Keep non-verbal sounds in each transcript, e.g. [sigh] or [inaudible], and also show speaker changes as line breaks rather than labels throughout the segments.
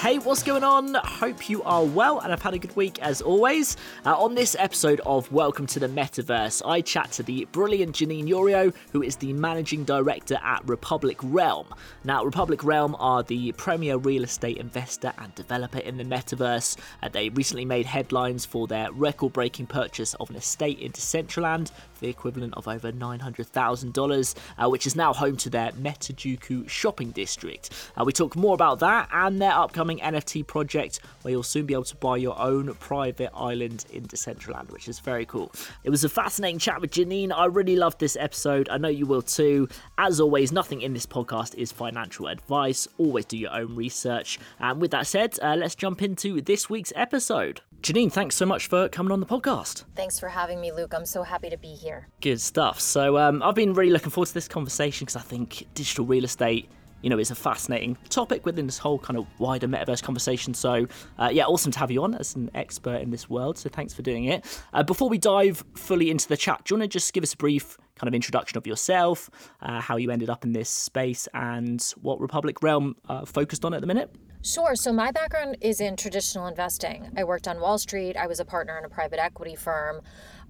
Hey, what's going on? Hope you are well and have had a good week as always. Uh, on this episode of Welcome to the Metaverse, I chat to the brilliant Janine Yorio, who is the managing director at Republic Realm. Now, Republic Realm are the premier real estate investor and developer in the metaverse. Uh, they recently made headlines for their record breaking purchase of an estate in Decentraland the equivalent of over $900,000, uh, which is now home to their Metajuku shopping district. Uh, we talk more about that and their upcoming NFT project, where you'll soon be able to buy your own private island in Decentraland, which is very cool. It was a fascinating chat with Janine. I really loved this episode. I know you will too. As always, nothing in this podcast is financial advice. Always do your own research. And with that said, uh, let's jump into this week's episode. Janine, thanks so much for coming on the podcast.
Thanks for having me, Luke. I'm so happy to be here.
Good stuff. So, um, I've been really looking forward to this conversation because I think digital real estate you know, is a fascinating topic within this whole kind of wider metaverse conversation. So, uh, yeah, awesome to have you on as an expert in this world. So, thanks for doing it. Uh, before we dive fully into the chat, do you want to just give us a brief kind of introduction of yourself, uh, how you ended up in this space, and what Republic Realm uh, focused on at the minute?
Sure. So, my background is in traditional investing. I worked on Wall Street, I was a partner in a private equity firm,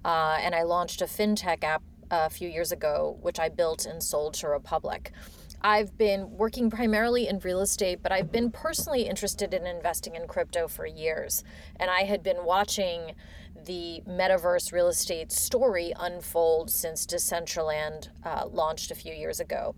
uh, and I launched a fintech app a few years ago, which I built and sold to Republic. I've been working primarily in real estate, but I've been personally interested in investing in crypto for years. And I had been watching the metaverse real estate story unfold since Decentraland uh, launched a few years ago.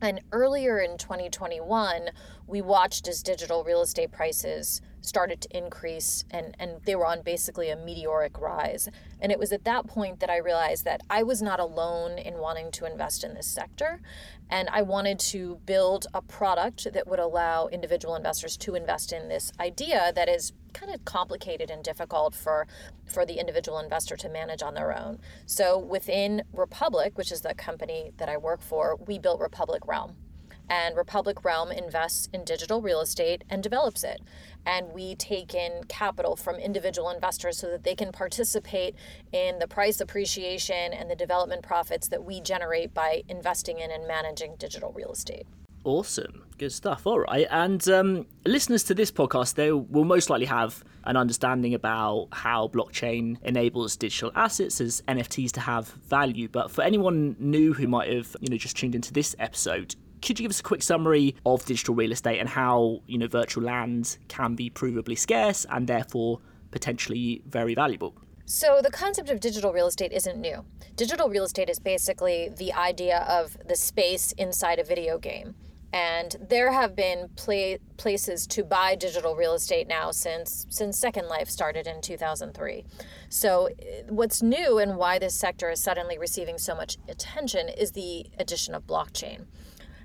And earlier in 2021, we watched as digital real estate prices started to increase and, and they were on basically a meteoric rise. And it was at that point that I realized that I was not alone in wanting to invest in this sector. And I wanted to build a product that would allow individual investors to invest in this idea that is kind of complicated and difficult for for the individual investor to manage on their own. So within Republic, which is the company that I work for, we built Republic Realm and Republic Realm invests in digital real estate and develops it. And we take in capital from individual investors so that they can participate in the price appreciation and the development profits that we generate by investing in and managing digital real estate.
Awesome. Good stuff. All right. And um, listeners to this podcast, they will most likely have an understanding about how blockchain enables digital assets as NFTs to have value. But for anyone new who might have, you know, just tuned into this episode, could you give us a quick summary of digital real estate and how you know virtual land can be provably scarce and therefore potentially very valuable?
So, the concept of digital real estate isn't new. Digital real estate is basically the idea of the space inside a video game. And there have been play, places to buy digital real estate now since since Second Life started in 2003. So, eh, what's new and why this sector is suddenly receiving so much attention is the addition of blockchain.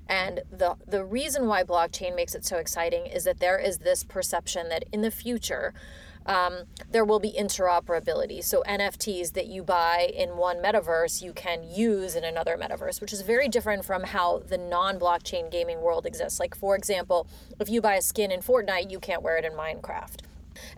And the the reason why blockchain makes it so exciting is that there is this perception that in the future, um, there will be interoperability. So NFTs that you buy in one metaverse, you can use in another metaverse, which is very different from how the non-blockchain gaming world exists. Like for example, if you buy a skin in Fortnite, you can't wear it in Minecraft.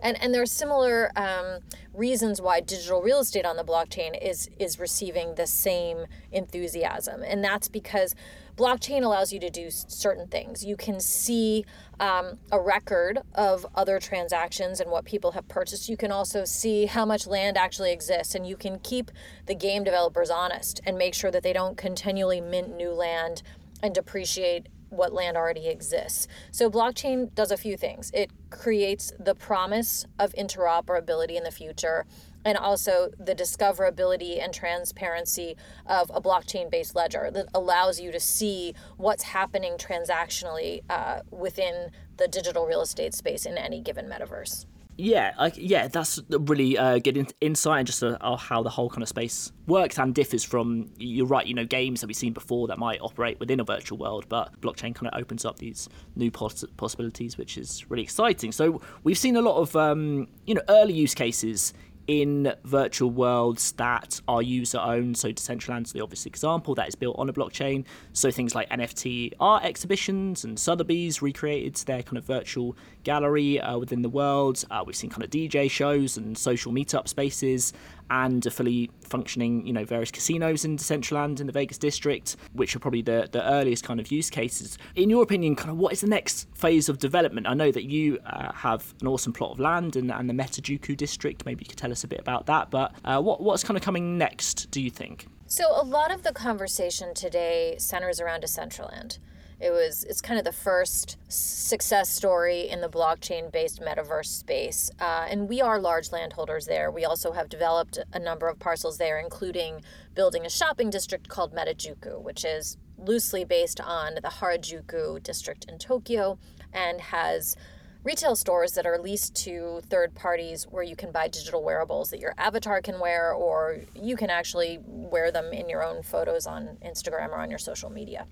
And and there are similar um, reasons why digital real estate on the blockchain is is receiving the same enthusiasm, and that's because blockchain allows you to do certain things. You can see um, a record of other transactions and what people have purchased. You can also see how much land actually exists, and you can keep the game developers honest and make sure that they don't continually mint new land and depreciate what land already exists. So, blockchain does a few things it creates the promise of interoperability in the future and also the discoverability and transparency of a blockchain based ledger that allows you to see what's happening transactionally uh, within the digital real estate space in any given metaverse.
Yeah, I, yeah, that's really uh, good in- insight and just uh, how the whole kind of space works and differs from. You're right, you know, games that we've seen before that might operate within a virtual world, but blockchain kind of opens up these new poss- possibilities, which is really exciting. So we've seen a lot of um, you know early use cases in virtual worlds that are user owned. So Decentraland's the obvious example that is built on a blockchain. So things like NFT art exhibitions and Sotheby's recreated their kind of virtual gallery uh, within the world. Uh, we've seen kind of DJ shows and social meetup spaces. and a fully functioning, you know, various casinos in Decentraland in the Vegas district, which are probably the, the earliest kind of use cases. In your opinion, kind of what is the next phase of development? I know that you uh, have an awesome plot of land and, and the Metajuku district. Maybe you could tell us a bit about that. But uh, what what's kind of coming next? Do you think?
So a lot of the conversation today centers around Decentraland. It was it's kind of the first success story in the blockchain based metaverse space, uh, and we are large landholders there. We also have developed a number of parcels there, including building a shopping district called Metajuku, which is loosely based on the Harajuku district in Tokyo, and has retail stores that are leased to third parties where you can buy digital wearables that your avatar can wear or you can actually wear them in your own photos on Instagram or on your social media.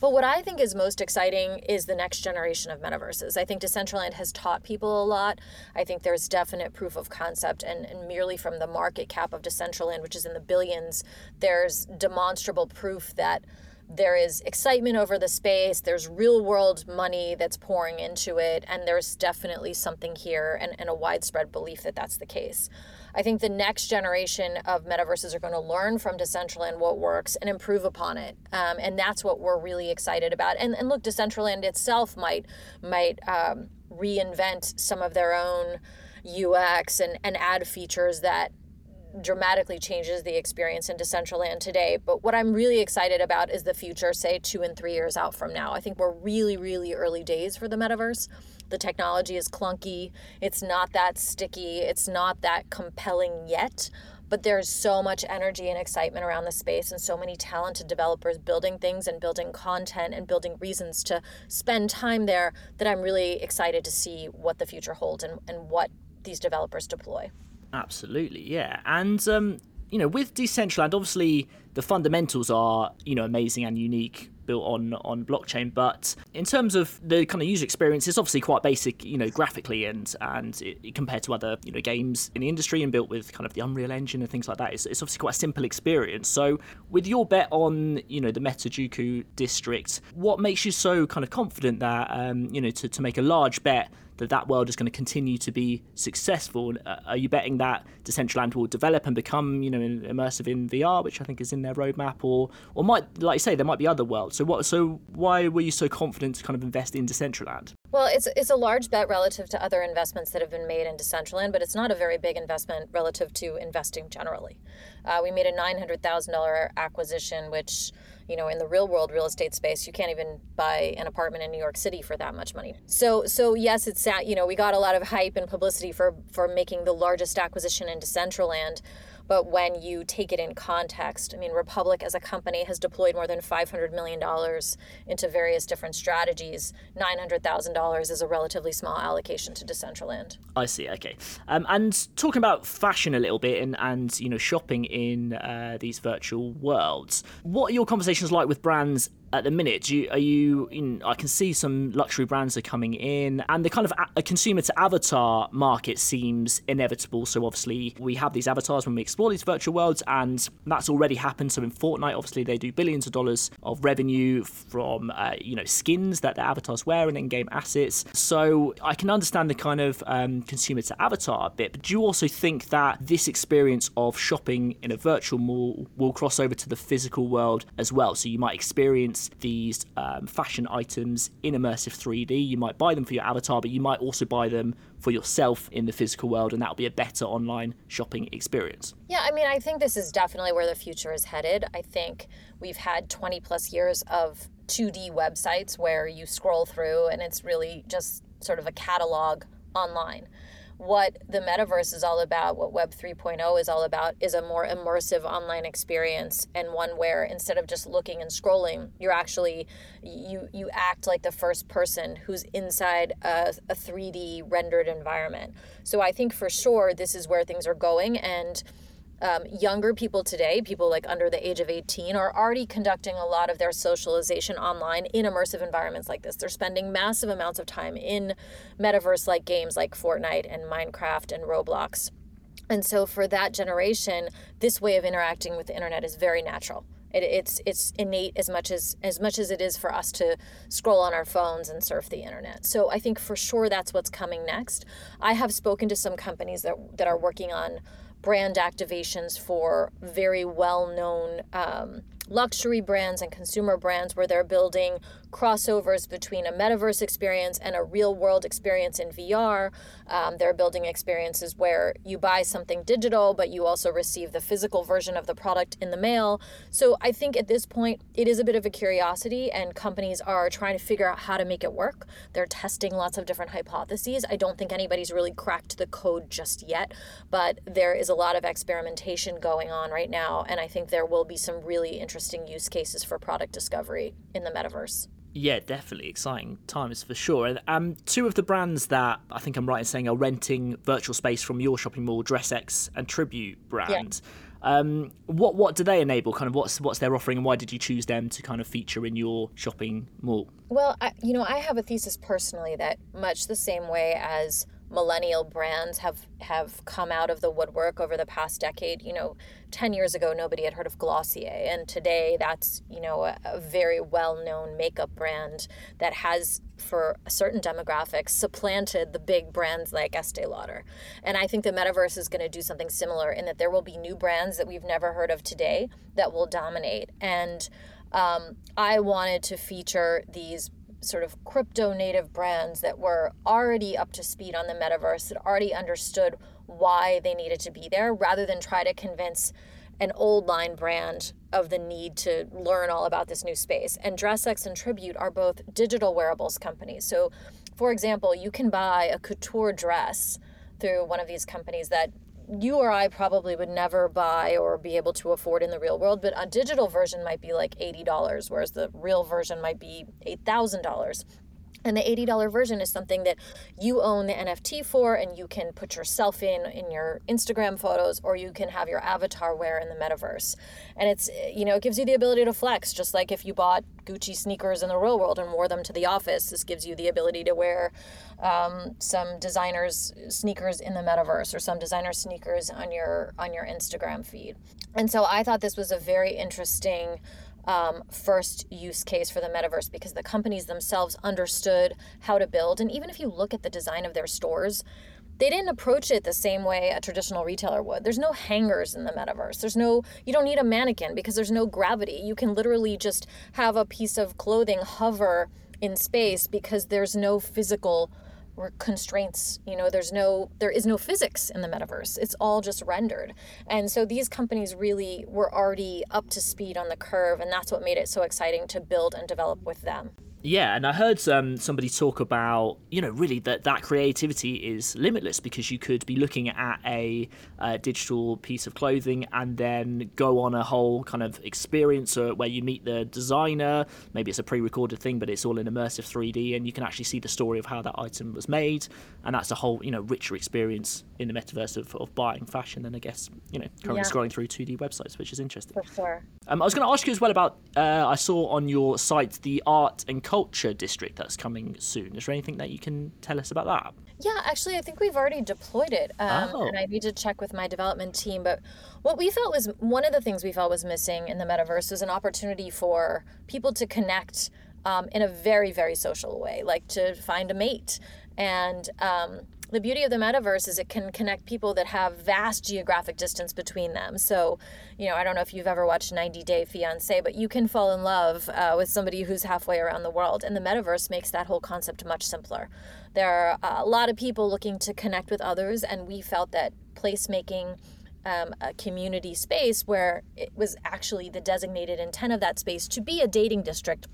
But what I think is most exciting is the next generation of metaverses. I think Decentraland has taught people a lot. I think there's definite proof of concept, and, and merely from the market cap of Decentraland, which is in the billions, there's demonstrable proof that there is excitement over the space, there's real world money that's pouring into it, and there's definitely something here and, and a widespread belief that that's the case. I think the next generation of metaverses are going to learn from Decentraland what works and improve upon it, um, and that's what we're really excited about. And and look, Decentraland itself might might um, reinvent some of their own UX and and add features that dramatically changes the experience in Decentraland today. But what I'm really excited about is the future, say two and three years out from now. I think we're really, really early days for the metaverse. The technology is clunky, it's not that sticky, it's not that compelling yet. But there's so much energy and excitement around the space, and so many talented developers building things and building content and building reasons to spend time there that I'm really excited to see what the future holds and, and what these developers deploy.
Absolutely, yeah. And um, you know, with Decentraland, obviously the fundamentals are you know amazing and unique built on on blockchain but in terms of the kind of user experience it's obviously quite basic you know graphically and and it, compared to other you know games in the industry and built with kind of the unreal engine and things like that it's, it's obviously quite a simple experience so with your bet on you know the metajuku district what makes you so kind of confident that um, you know to, to make a large bet that that world is going to continue to be successful? Uh, are you betting that Decentraland will develop and become, you know, immersive in VR, which I think is in their roadmap, or or might, like you say, there might be other worlds. So what? So why were you so confident to kind of invest in Decentraland?
Well, it's it's a large bet relative to other investments that have been made in Decentraland, but it's not a very big investment relative to investing generally. Uh, we made a nine hundred thousand dollar acquisition, which you know in the real world real estate space you can't even buy an apartment in new york city for that much money so so yes it's that. you know we got a lot of hype and publicity for for making the largest acquisition in decentraland but when you take it in context, I mean, Republic as a company has deployed more than $500 million into various different strategies. $900,000 is a relatively small allocation to Decentraland.
I see, okay. Um, and talking about fashion a little bit and, and you know, shopping in uh, these virtual worlds, what are your conversations like with brands at the minute? You, are you? In, I can see some luxury brands are coming in, and the kind of a, a consumer to avatar market seems inevitable. So obviously we have these avatars when we explore these virtual worlds, and that's already happened. So in Fortnite, obviously they do billions of dollars of revenue from uh, you know skins that the avatars wear and in-game assets. So I can understand the kind of um, consumer to avatar bit, but do you also think that this experience of shopping in a virtual mall will cross over to the physical world as well? So you might experience these um, fashion items in immersive 3D. You might buy them for your avatar, but you might also buy them for yourself in the physical world, and that'll be a better online shopping experience.
Yeah, I mean, I think this is definitely where the future is headed. I think we've had 20 plus years of 2D websites where you scroll through and it's really just sort of a catalog online what the metaverse is all about, what Web 3.0 is all about, is a more immersive online experience and one where instead of just looking and scrolling, you're actually you you act like the first person who's inside a, a 3D rendered environment. So I think for sure this is where things are going and um, younger people today, people like under the age of 18, are already conducting a lot of their socialization online in immersive environments like this. They're spending massive amounts of time in metaverse like games like Fortnite and Minecraft and Roblox. And so for that generation, this way of interacting with the internet is very natural. It, it's it's innate as much as as much as it is for us to scroll on our phones and surf the internet. So I think for sure that's what's coming next. I have spoken to some companies that that are working on brand activations for very well known. Um, luxury brands and consumer brands where they're building crossovers between a metaverse experience and a real world experience in VR. Um, they're building experiences where you buy something digital, but you also receive the physical version of the product in the mail. So I think at this point, it is a bit of a curiosity, and companies are trying to figure out how to make it work. They're testing lots of different hypotheses. I don't think anybody's really cracked the code just yet, but there is a lot of experimentation going on right now, and I think there will be some really interesting use cases for product discovery in the metaverse.
Yeah, definitely exciting times for sure. And um, two of the brands that I think I'm right in saying are renting virtual space from your shopping mall, DressX and Tribute brand. Yeah. Um, what what do they enable? Kind of what's what's their offering, and why did you choose them to kind of feature in your shopping mall?
Well, I, you know, I have a thesis personally that much the same way as millennial brands have have come out of the woodwork over the past decade. You know 10 years ago nobody had heard of glossier and today that's you know a, a very well-known makeup brand that has for certain demographics supplanted the big brands like Estee Lauder. And I think the metaverse is going to do something similar in that there will be new brands that we've never heard of today that will dominate. And um, I wanted to feature these sort of crypto native brands that were already up to speed on the metaverse, that already understood why they needed to be there, rather than try to convince an old line brand of the need to learn all about this new space. And DressX and Tribute are both digital wearables companies. So, for example, you can buy a couture dress through one of these companies that you or I probably would never buy or be able to afford in the real world, but a digital version might be like $80, whereas the real version might be $8,000. And the $80 version is something that you own the NFT for and you can put yourself in in your Instagram photos or you can have your avatar wear in the metaverse. And it's you know, it gives you the ability to flex just like if you bought Gucci sneakers in the real world and wore them to the office, this gives you the ability to wear um, some designers sneakers in the metaverse or some designer sneakers on your on your Instagram feed. And so I thought this was a very interesting um, first use case for the metaverse because the companies themselves understood how to build. And even if you look at the design of their stores, they didn't approach it the same way a traditional retailer would. There's no hangers in the metaverse. There's no, you don't need a mannequin because there's no gravity. You can literally just have a piece of clothing hover in space because there's no physical constraints you know there's no there is no physics in the metaverse. It's all just rendered. And so these companies really were already up to speed on the curve and that's what made it so exciting to build and develop with them
yeah, and I heard um, somebody talk about, you know, really that that creativity is limitless because you could be looking at a, a digital piece of clothing and then go on a whole kind of experience uh, where you meet the designer. Maybe it's a pre-recorded thing, but it's all in immersive 3D, and you can actually see the story of how that item was made, and that's a whole, you know, richer experience in the metaverse of, of buying fashion than I guess, you know, currently yeah. scrolling through 2D websites, which is interesting.
For sure.
Um, I was going to ask you as well about. Uh, I saw on your site the art and culture district that's coming soon. Is there anything that you can tell us about that?
Yeah, actually, I think we've already deployed it. Um, oh. And I need to check with my development team. But what we felt was one of the things we felt was missing in the metaverse was an opportunity for people to connect um, in a very, very social way, like to find a mate. And um, the beauty of the metaverse is it can connect people that have vast geographic distance between them. So, you know, I don't know if you've ever watched 90 Day Fiance, but you can fall in love uh, with somebody who's halfway around the world. And the metaverse makes that whole concept much simpler. There are a lot of people looking to connect with others, and we felt that placemaking. Um, a community space where it was actually the designated intent of that space to be a dating district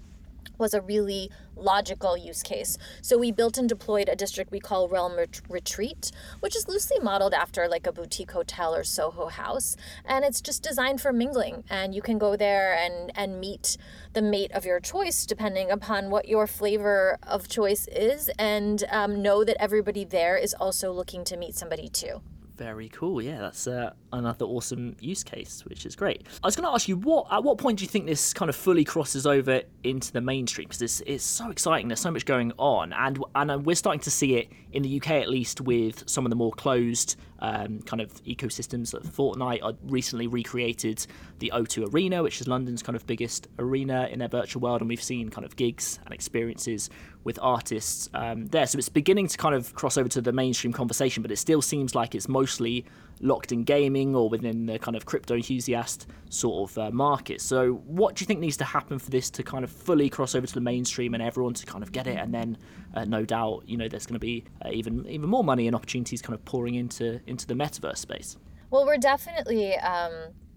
was a really logical use case. So we built and deployed a district we call Realm Ret- Retreat, which is loosely modeled after like a boutique hotel or Soho house, and it's just designed for mingling. And you can go there and and meet the mate of your choice depending upon what your flavor of choice is, and um, know that everybody there is also looking to meet somebody too.
Very cool. Yeah, that's uh, another awesome use case, which is great. I was going to ask you, what at what point do you think this kind of fully crosses over into the mainstream? Because it's, it's so exciting. There's so much going on, and and uh, we're starting to see it in the UK at least with some of the more closed um, kind of ecosystems. That Fortnite recently recreated the O2 Arena, which is London's kind of biggest arena in their virtual world, and we've seen kind of gigs and experiences with artists um, there. So it's beginning to kind of cross over to the mainstream conversation, but it still seems like it's mostly locked in gaming or within the kind of crypto enthusiast sort of uh, market. So, what do you think needs to happen for this to kind of fully cross over to the mainstream and everyone to kind of get it? And then, uh, no doubt, you know, there's going to be uh, even even more money and opportunities kind of pouring into into the metaverse space.
Well, we're definitely um,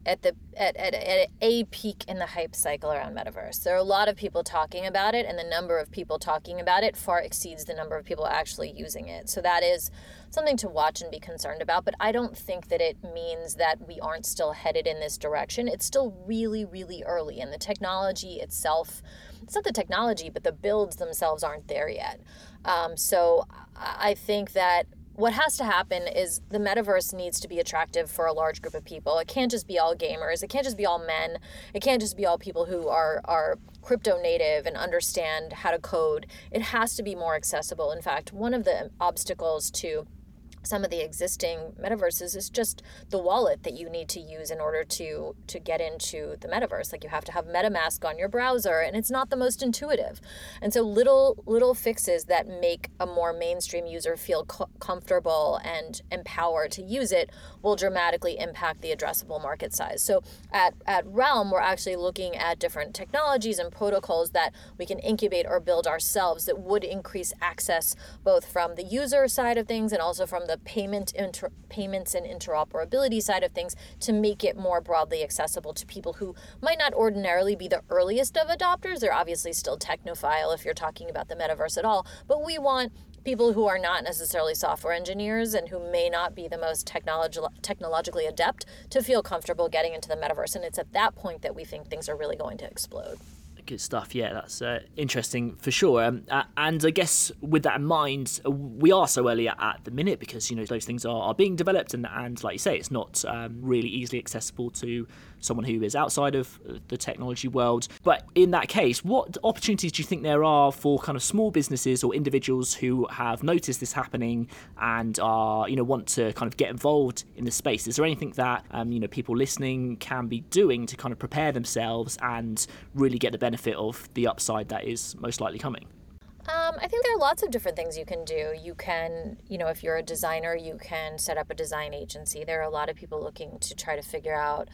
at the at, at, at a peak in the hype cycle around metaverse. There are a lot of people talking about it, and the number of people talking about it far exceeds the number of people actually using it. So that is something to watch and be concerned about. But I don't think that it means that we aren't still headed in this direction. It's still really, really early, and the technology itself. It's not the technology, but the builds themselves aren't there yet. Um, so I think that what has to happen is the metaverse needs to be attractive for a large group of people. It can't just be all gamers. It can't just be all men. It can't just be all people who are are crypto native and understand how to code. It has to be more accessible. In fact, one of the obstacles to some of the existing metaverses is just the wallet that you need to use in order to to get into the metaverse. Like you have to have metamask on your browser and it's not the most intuitive. And so little little fixes that make a more mainstream user feel co- comfortable and empowered to use it will dramatically impact the addressable market size. So at at realm we're actually looking at different technologies and protocols that we can incubate or build ourselves that would increase access both from the user side of things and also from the payment inter- payments and interoperability side of things to make it more broadly accessible to people who might not ordinarily be the earliest of adopters. They're obviously still technophile if you're talking about the metaverse at all, but we want people who are not necessarily software engineers and who may not be the most technolog- technologically adept to feel comfortable getting into the metaverse. And it's at that point that we think things are really going to explode
good stuff. Yeah, that's uh, interesting for sure. Um, uh, and I guess with that in mind, uh, we are so early at, at, the minute because you know those things are, are being developed, and, and like you say, it's not um, really easily accessible to someone who is outside of uh, the technology world. But in that case, what opportunities do you think there are for kind of small businesses or individuals who have noticed this happening and are, you know, want to kind of get involved in the space? Is there anything that, um, you know, people listening can be doing to kind of prepare themselves and really get the benefit of the upside that is most likely coming?
Um, I think there are lots of different things you can do. You can, you know, if you're a designer, you can set up a design agency. There are a lot of people looking to try to figure out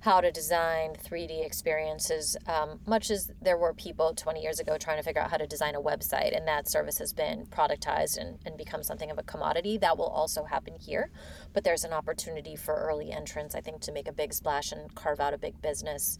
how to design 3D experiences, um, much as there were people 20 years ago trying to figure out how to design a website, and that service has been productized and, and become something of a commodity. That will also happen here, but there's an opportunity for early entrants, I think, to make a big splash and carve out a big business.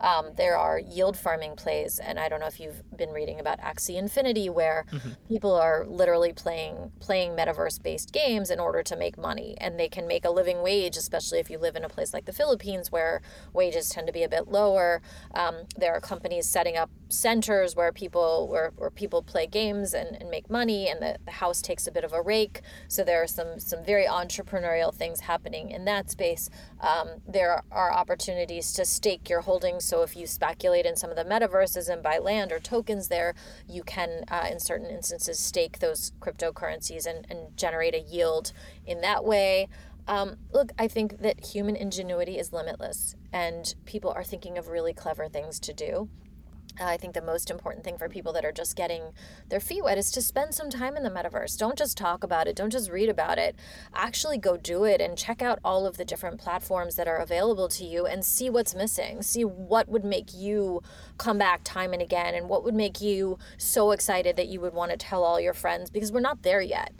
Um, there are yield farming plays, and I don't know if you've been reading about Axie Infinity, where mm-hmm. people are literally playing playing metaverse based games in order to make money, and they can make a living wage, especially if you live in a place like the Philippines where wages tend to be a bit lower. Um, there are companies setting up centers where people where, where people play games and, and make money, and the, the house takes a bit of a rake. So there are some some very entrepreneurial things happening in that space. Um, there are opportunities to stake your holdings so if you speculate in some of the metaverses and buy land or tokens there, you can, uh, in certain instances, stake those cryptocurrencies and, and generate a yield in that way. Um, look, I think that human ingenuity is limitless, and people are thinking of really clever things to do. I think the most important thing for people that are just getting their feet wet is to spend some time in the metaverse. Don't just talk about it, don't just read about it. Actually go do it and check out all of the different platforms that are available to you and see what's missing. See what would make you come back time and again and what would make you so excited that you would want to tell all your friends because we're not there yet.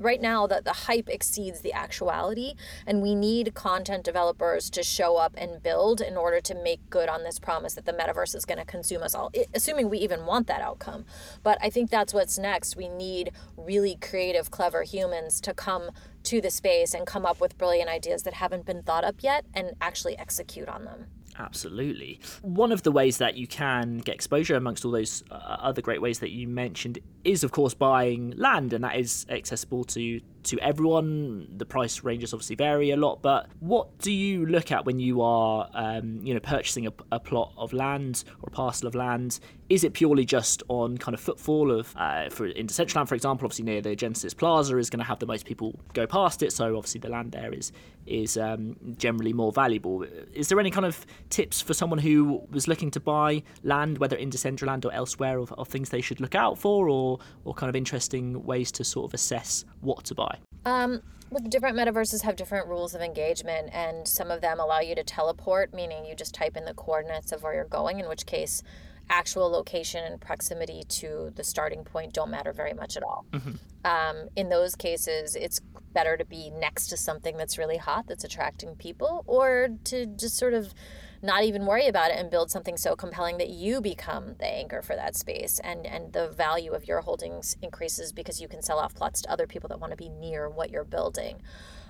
Right now the, the hype exceeds the actuality and we need content developers to show up and build in order to make good on this promise that the metaverse is going to consume us all assuming we even want that outcome. But I think that's what's next. We need really creative, clever humans to come to the space and come up with brilliant ideas that haven't been thought up yet and actually execute on them.
Absolutely. One of the ways that you can get exposure amongst all those uh, other great ways that you mentioned is, of course, buying land, and that is accessible to to everyone. The price ranges obviously vary a lot, but what do you look at when you are, um, you know, purchasing a, a, plot of land or a parcel of land? Is it purely just on kind of footfall of, uh, for in Decentraland, for example, obviously near the Genesis Plaza is going to have the most people go past it, so obviously the land there is is um, generally more valuable. Is there any kind of tips for someone who was looking to buy land, whether in Decentraland or elsewhere, of, of things they should look out for, or or kind of interesting ways to sort of assess what to buy?
Um, look, different metaverses have different rules of engagement, and some of them allow you to teleport, meaning you just type in the coordinates of where you're going, in which case actual location and proximity to the starting point don't matter very much at all. Mm-hmm. Um, in those cases, it's better to be next to something that's really hot, that's attracting people, or to just sort of not even worry about it and build something so compelling that you become the anchor for that space. And and the value of your holdings increases because you can sell off plots to other people that want to be near what you're building.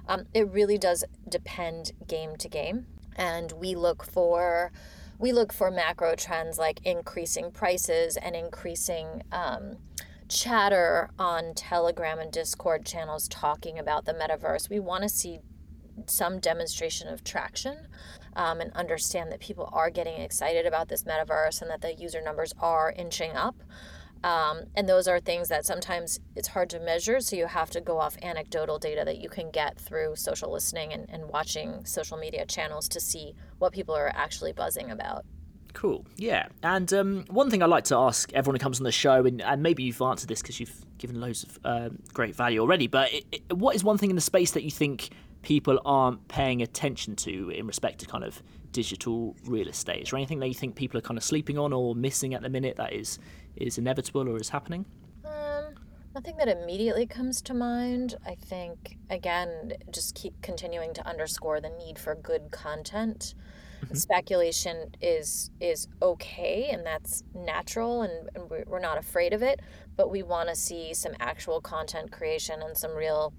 Um, it really does depend game to game. And we look for we look for macro trends like increasing prices and increasing um, chatter on Telegram and Discord channels talking about the metaverse. We want to see some demonstration of traction um, and understand that people are getting excited about this metaverse and that the user numbers are inching up. Um, and those are things that sometimes it's hard to measure. So you have to go off anecdotal data that you can get through social listening and, and watching social media channels to see what people are actually buzzing about.
Cool. Yeah. And um, one thing I like to ask everyone who comes on the show, and, and maybe you've answered this because you've given loads of um, great value already, but it, it, what is one thing in the space that you think people aren't paying attention to in respect to kind of digital real estate? Is there anything that you think people are kind of sleeping on or missing at the minute that is is inevitable or is happening?
Um, nothing that immediately comes to mind. I think again, just keep continuing to underscore the need for good content. Mm-hmm. Speculation is is okay, and that's natural, and, and we're not afraid of it. But we want to see some actual content creation and some real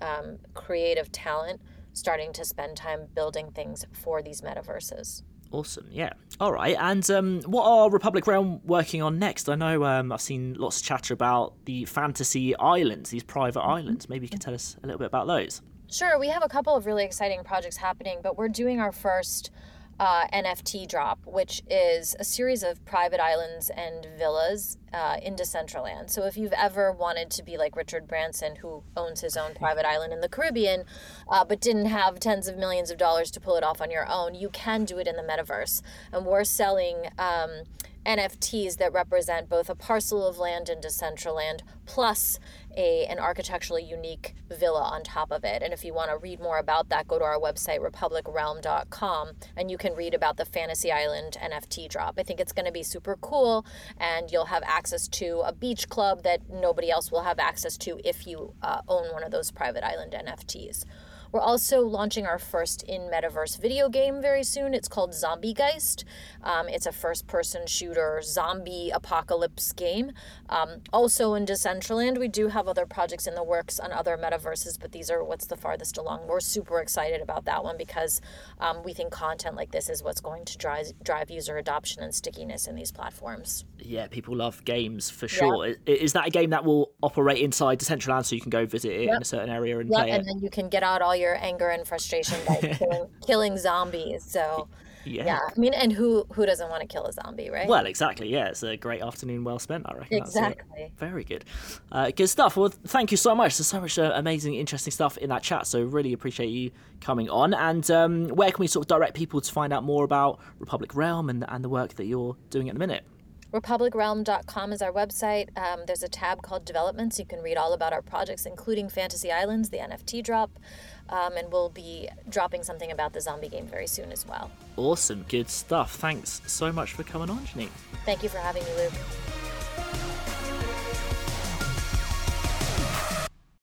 um, creative talent starting to spend time building things for these metaverses.
Awesome, yeah. All right, and um, what are Republic Realm working on next? I know um, I've seen lots of chatter about the fantasy islands, these private mm-hmm. islands. Maybe you could tell us a little bit about those.
Sure, we have a couple of really exciting projects happening, but we're doing our first uh, NFT drop, which is a series of private islands and villas uh, in Decentraland. So if you've ever wanted to be like Richard Branson, who owns his own private island in the Caribbean, uh, but didn't have tens of millions of dollars to pull it off on your own, you can do it in the metaverse. And we're selling um, NFTs that represent both a parcel of land in Decentraland plus a an architecturally unique villa on top of it. And if you want to read more about that, go to our website republicrealm.com and you can read about the Fantasy Island NFT drop. I think it's going to be super cool and you'll have access to a beach club that nobody else will have access to if you uh, own one of those private island NFTs. We're also launching our first in metaverse video game very soon. It's called Zombie Geist. Um, it's a first person shooter zombie apocalypse game. Um, also in Decentraland, we do have other projects in the works on other metaverses, but these are what's the farthest along. We're super excited about that one because um, we think content like this is what's going to drive, drive user adoption and stickiness in these platforms.
Yeah, people love games for sure. Yeah. Is that a game that will operate inside Decentraland so you can go visit it yep. in a certain area and
yep,
play
and it? And then you can get out all your anger and frustration by [laughs] killing, killing zombies. So yeah. yeah. I mean, and who who doesn't want to kill a zombie, right?
Well, exactly. Yeah, it's a great afternoon well spent. I reckon.
Exactly.
Very good. Uh, good stuff. Well, thank you so much. There's so much uh, amazing, interesting stuff in that chat. So really appreciate you coming on. And um, where can we sort of direct people to find out more about Republic Realm and and the work that you're doing at the minute?
RepublicRealm.com is our website. Um, there's a tab called Developments. You can read all about our projects, including Fantasy Islands, the NFT drop, um, and we'll be dropping something about the zombie game very soon as well.
Awesome. Good stuff. Thanks so much for coming on, Janine.
Thank you for having me, Luke.